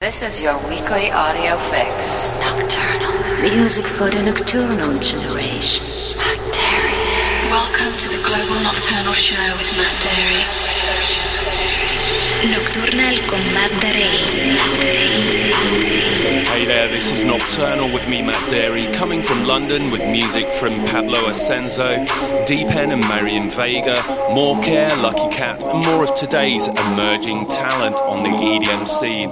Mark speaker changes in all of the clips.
Speaker 1: This is your weekly audio fix.
Speaker 2: Nocturnal. Music for the nocturnal generation. Matt Darey.
Speaker 3: Welcome to the Global Nocturnal Show with Matt Darey.
Speaker 2: Nocturnal con Matt Darey.
Speaker 4: Hey there, this is Nocturnal with me, Matt Darey, coming from London with music from Pablo Ascenso, Deepen and Marion Vega, More Care, Lucky Cat, and more of today's emerging talent on the EDM scene.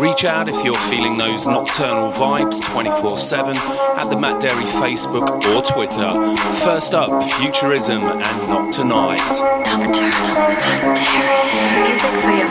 Speaker 4: Reach out if you're feeling those nocturnal vibes 24 7 at the Matt Darey Facebook or Twitter. First up, Futurism and Not Tonight.
Speaker 2: Nocturnal Matt Darey.
Speaker 1: Music for your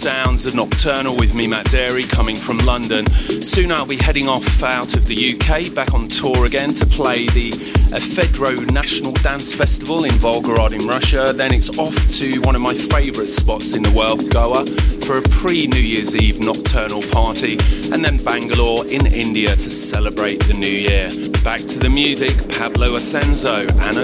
Speaker 4: sounds of Nocturnal with me, Matt Darey, coming from London. Soon I'll be heading off out of the UK, back on tour again to play the Ephedro National Dance Festival in Volgograd in Russia. Then it's off to one of my favourite spots in the world, Goa, for a pre New Year's Eve nocturnal party. And then Bangalore in India to celebrate the new year. Back to the music, Pablo Ascenso and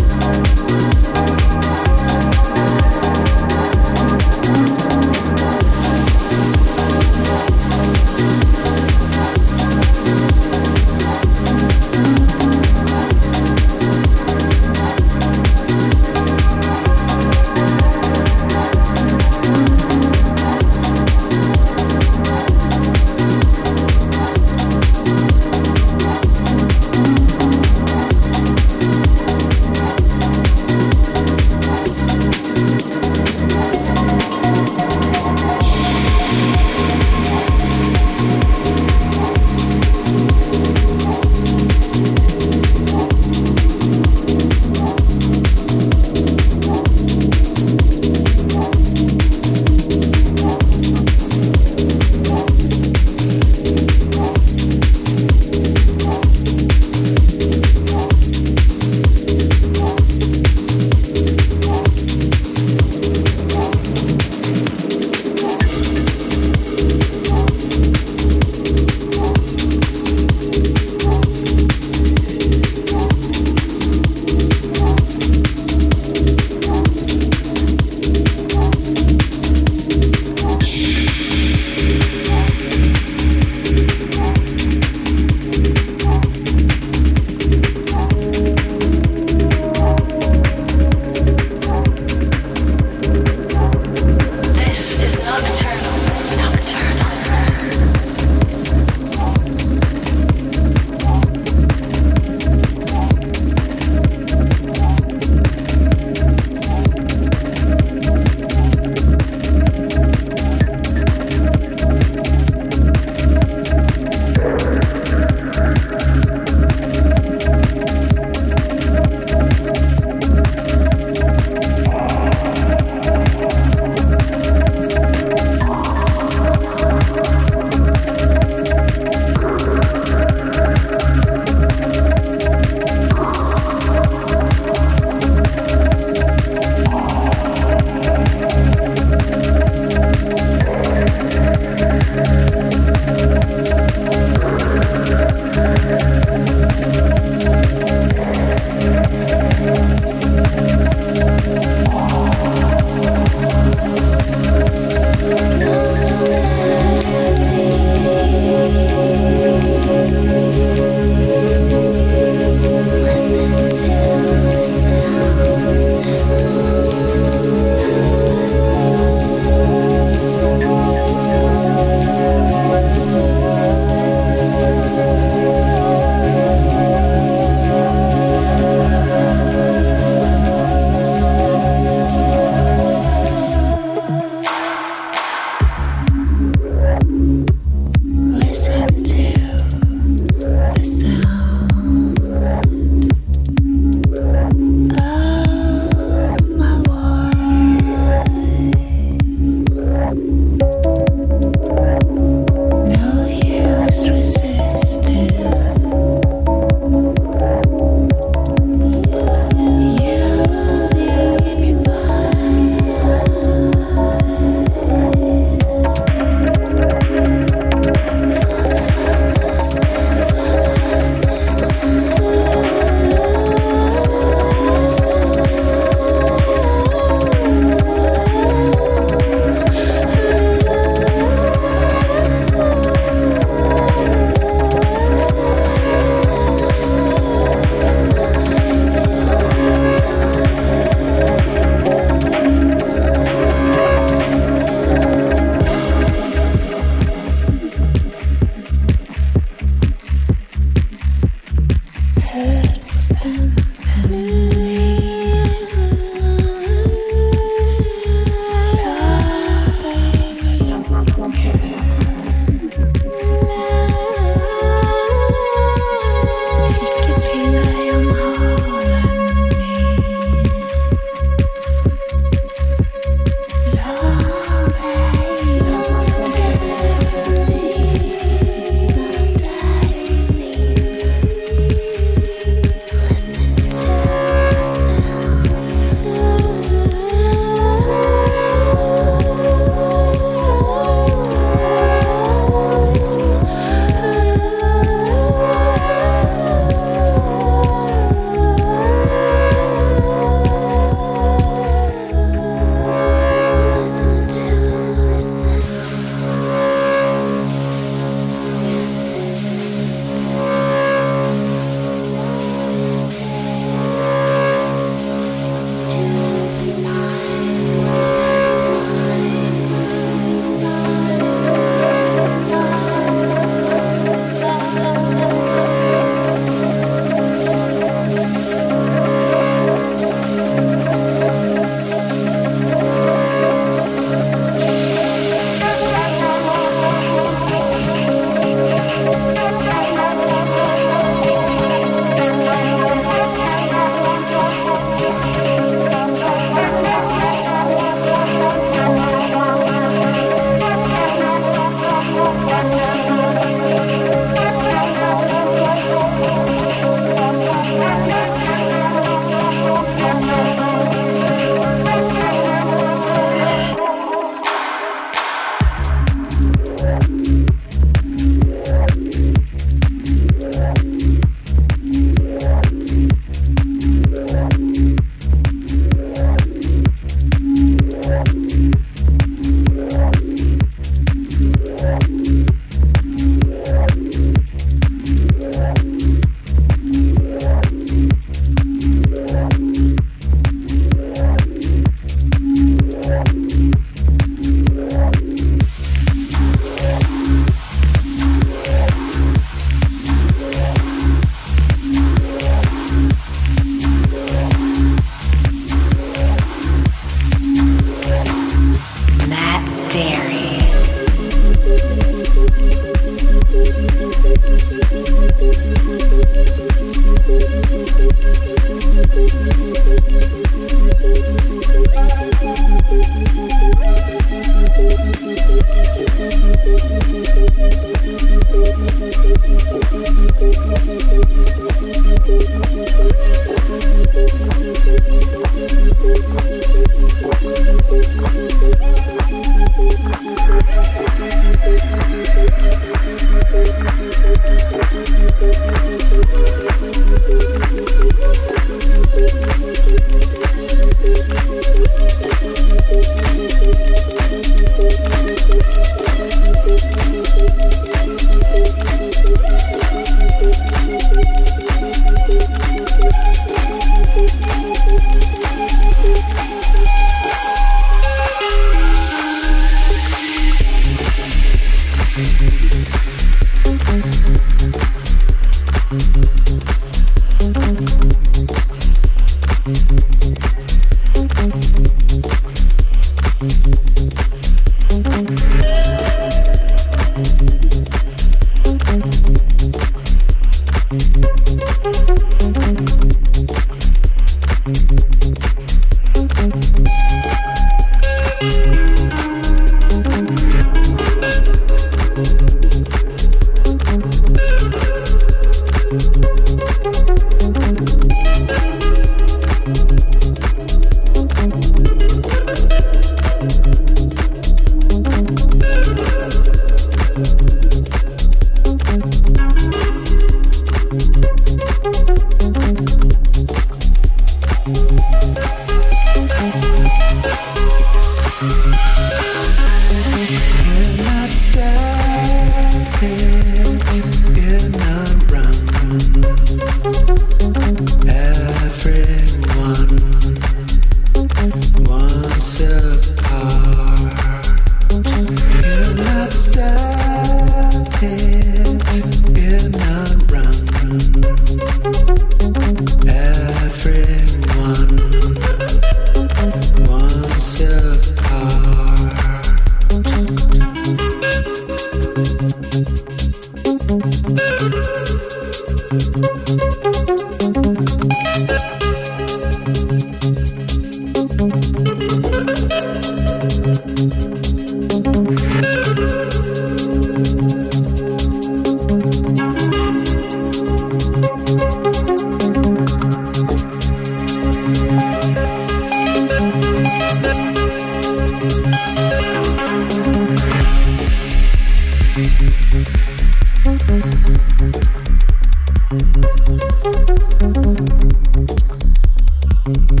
Speaker 5: Thank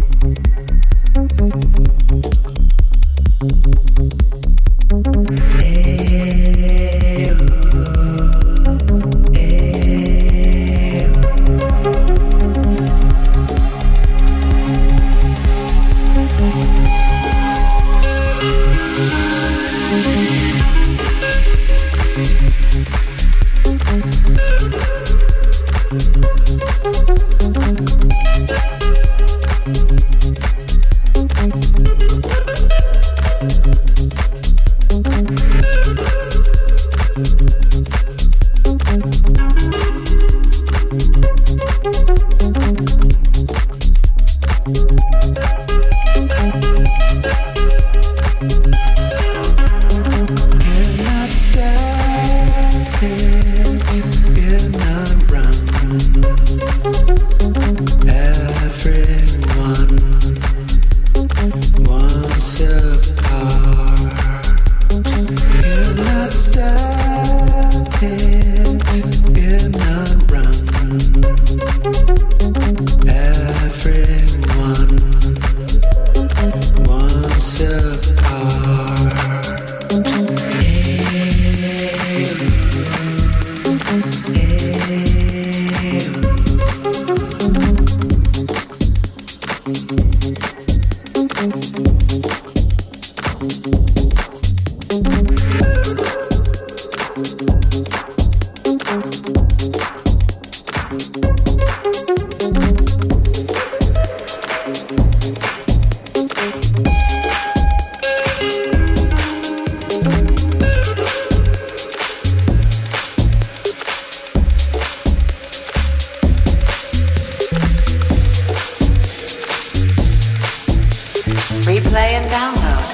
Speaker 5: Replay and download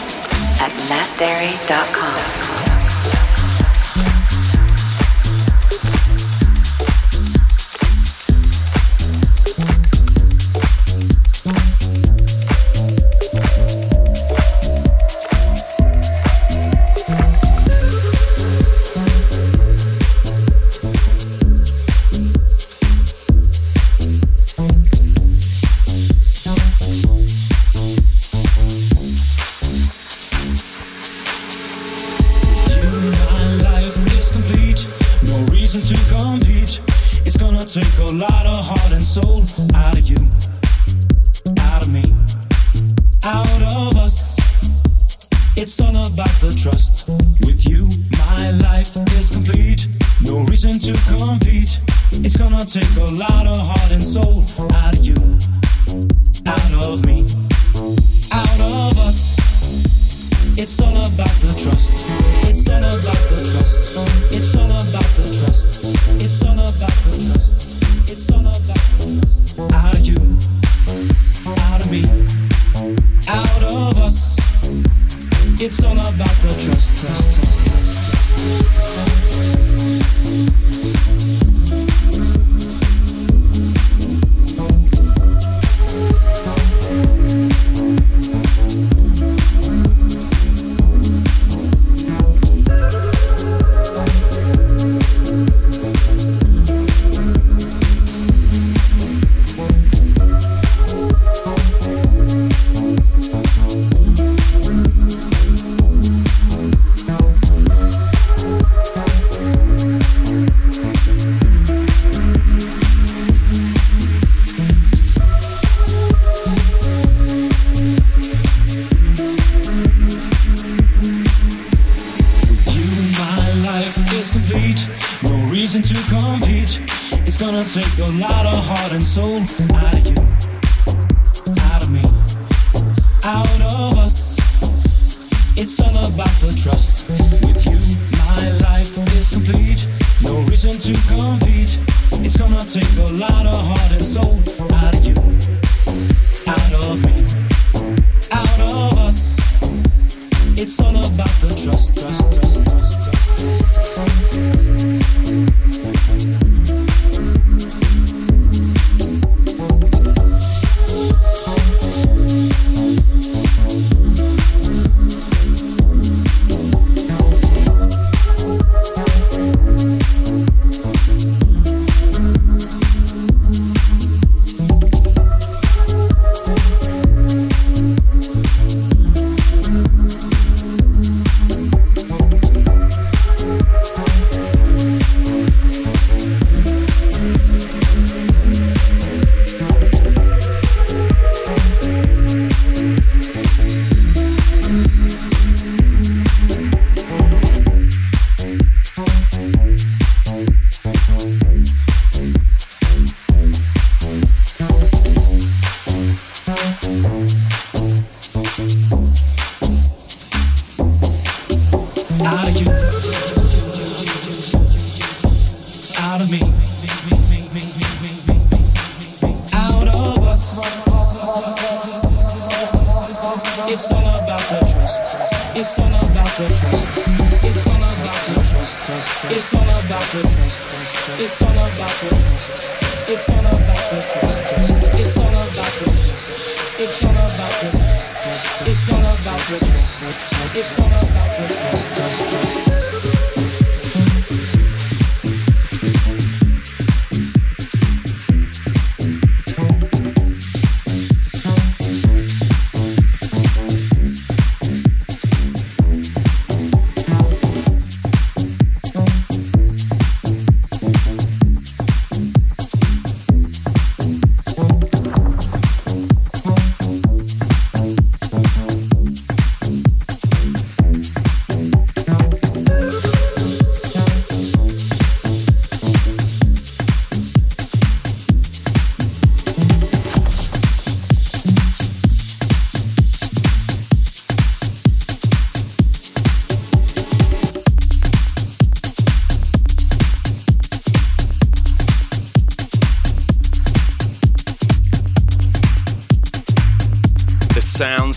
Speaker 6: at mattdarey.com.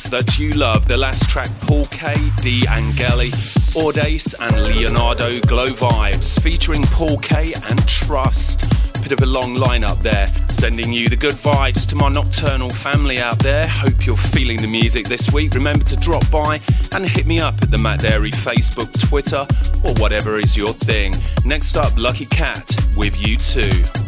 Speaker 6: that you love. The last track, Paul K, D. Angeli, Audace, and Leonardo Glow Vibes, featuring Paul K and Trust. Bit of a long lineup there. Sending you the good vibes to my nocturnal family out there. Hope you're feeling the music this week. Remember to drop by and hit me up at the Matt Darey Facebook, Twitter, or whatever is your thing. Next up, Lucky Cat with you too.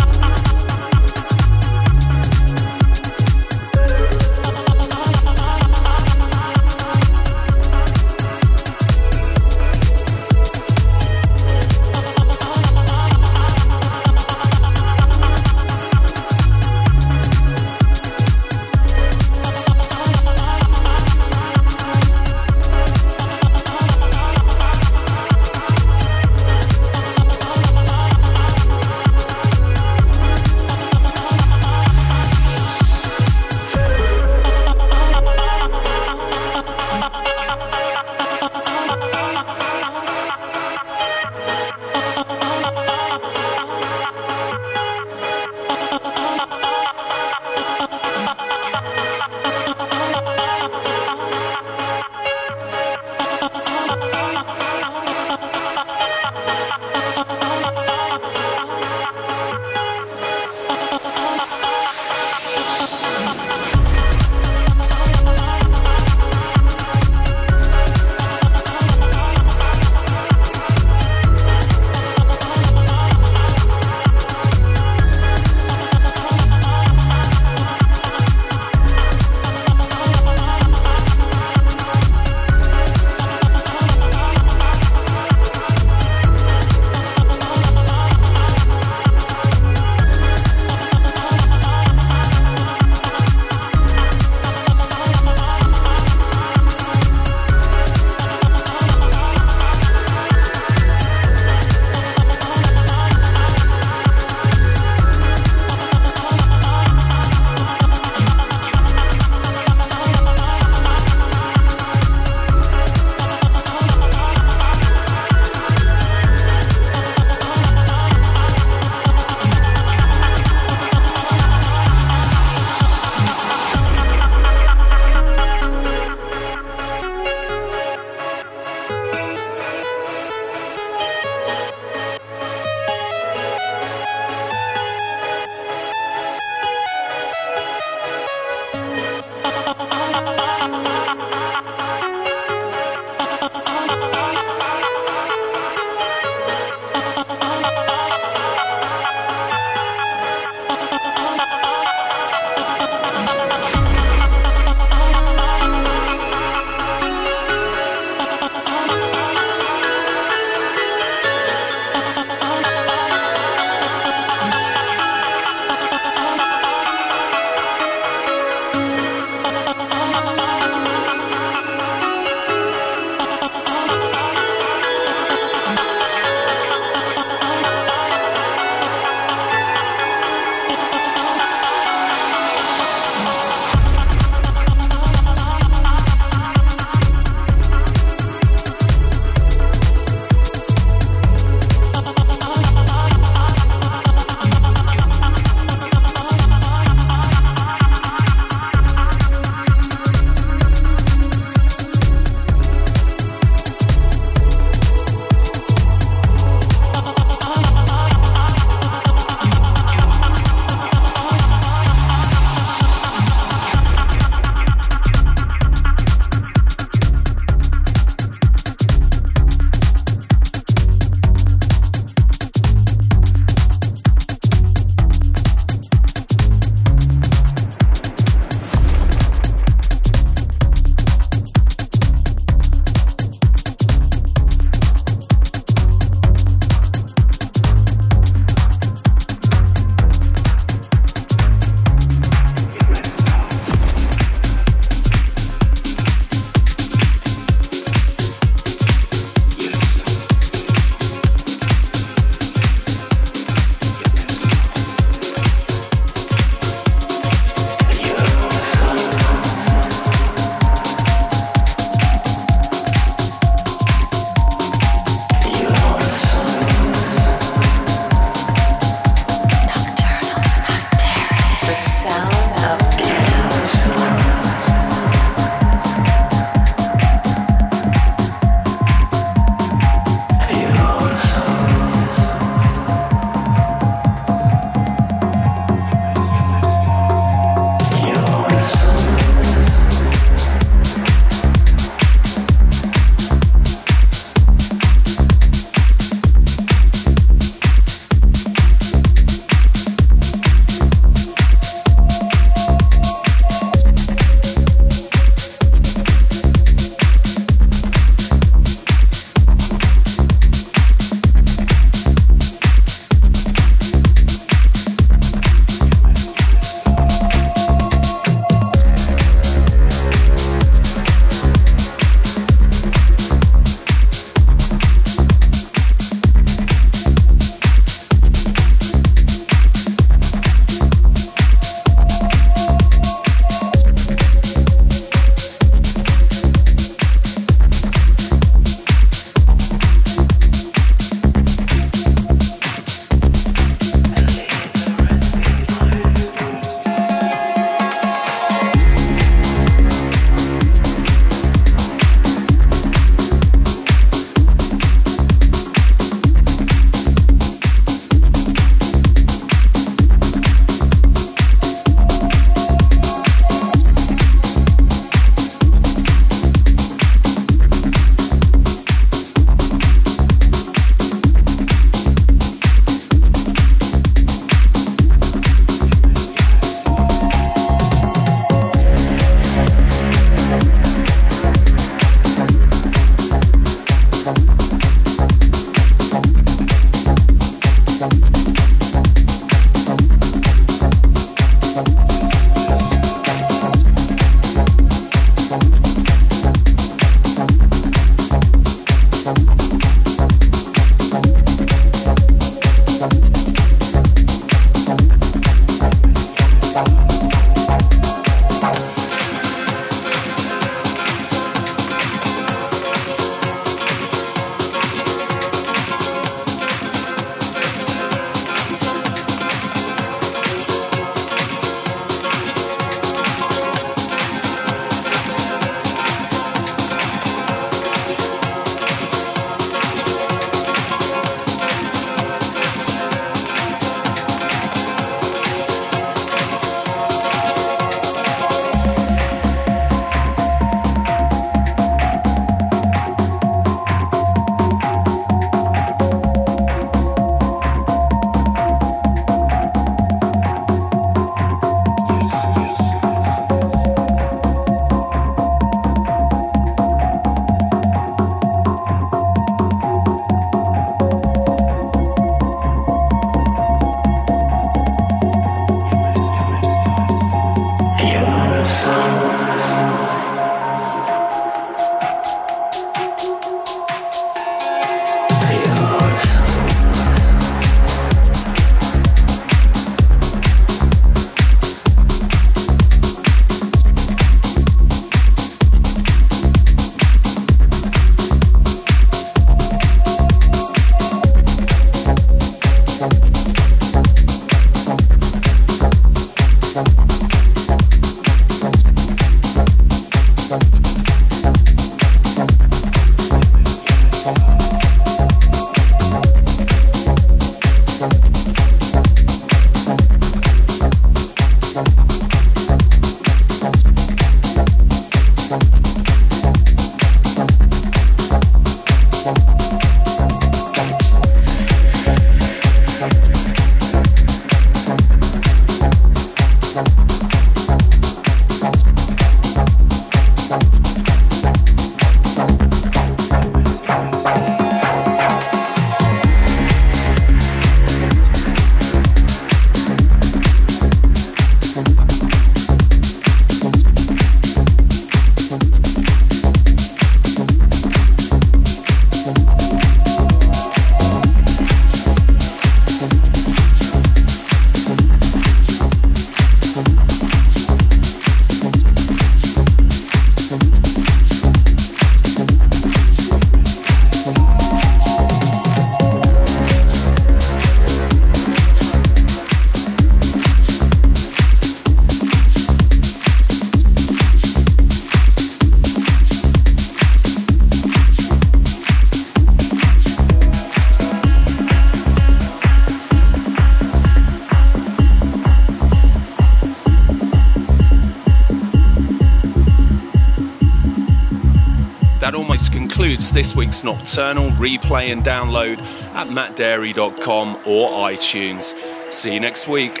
Speaker 4: Nocturnal replay and download at mattdarey.com or iTunes. See you next week.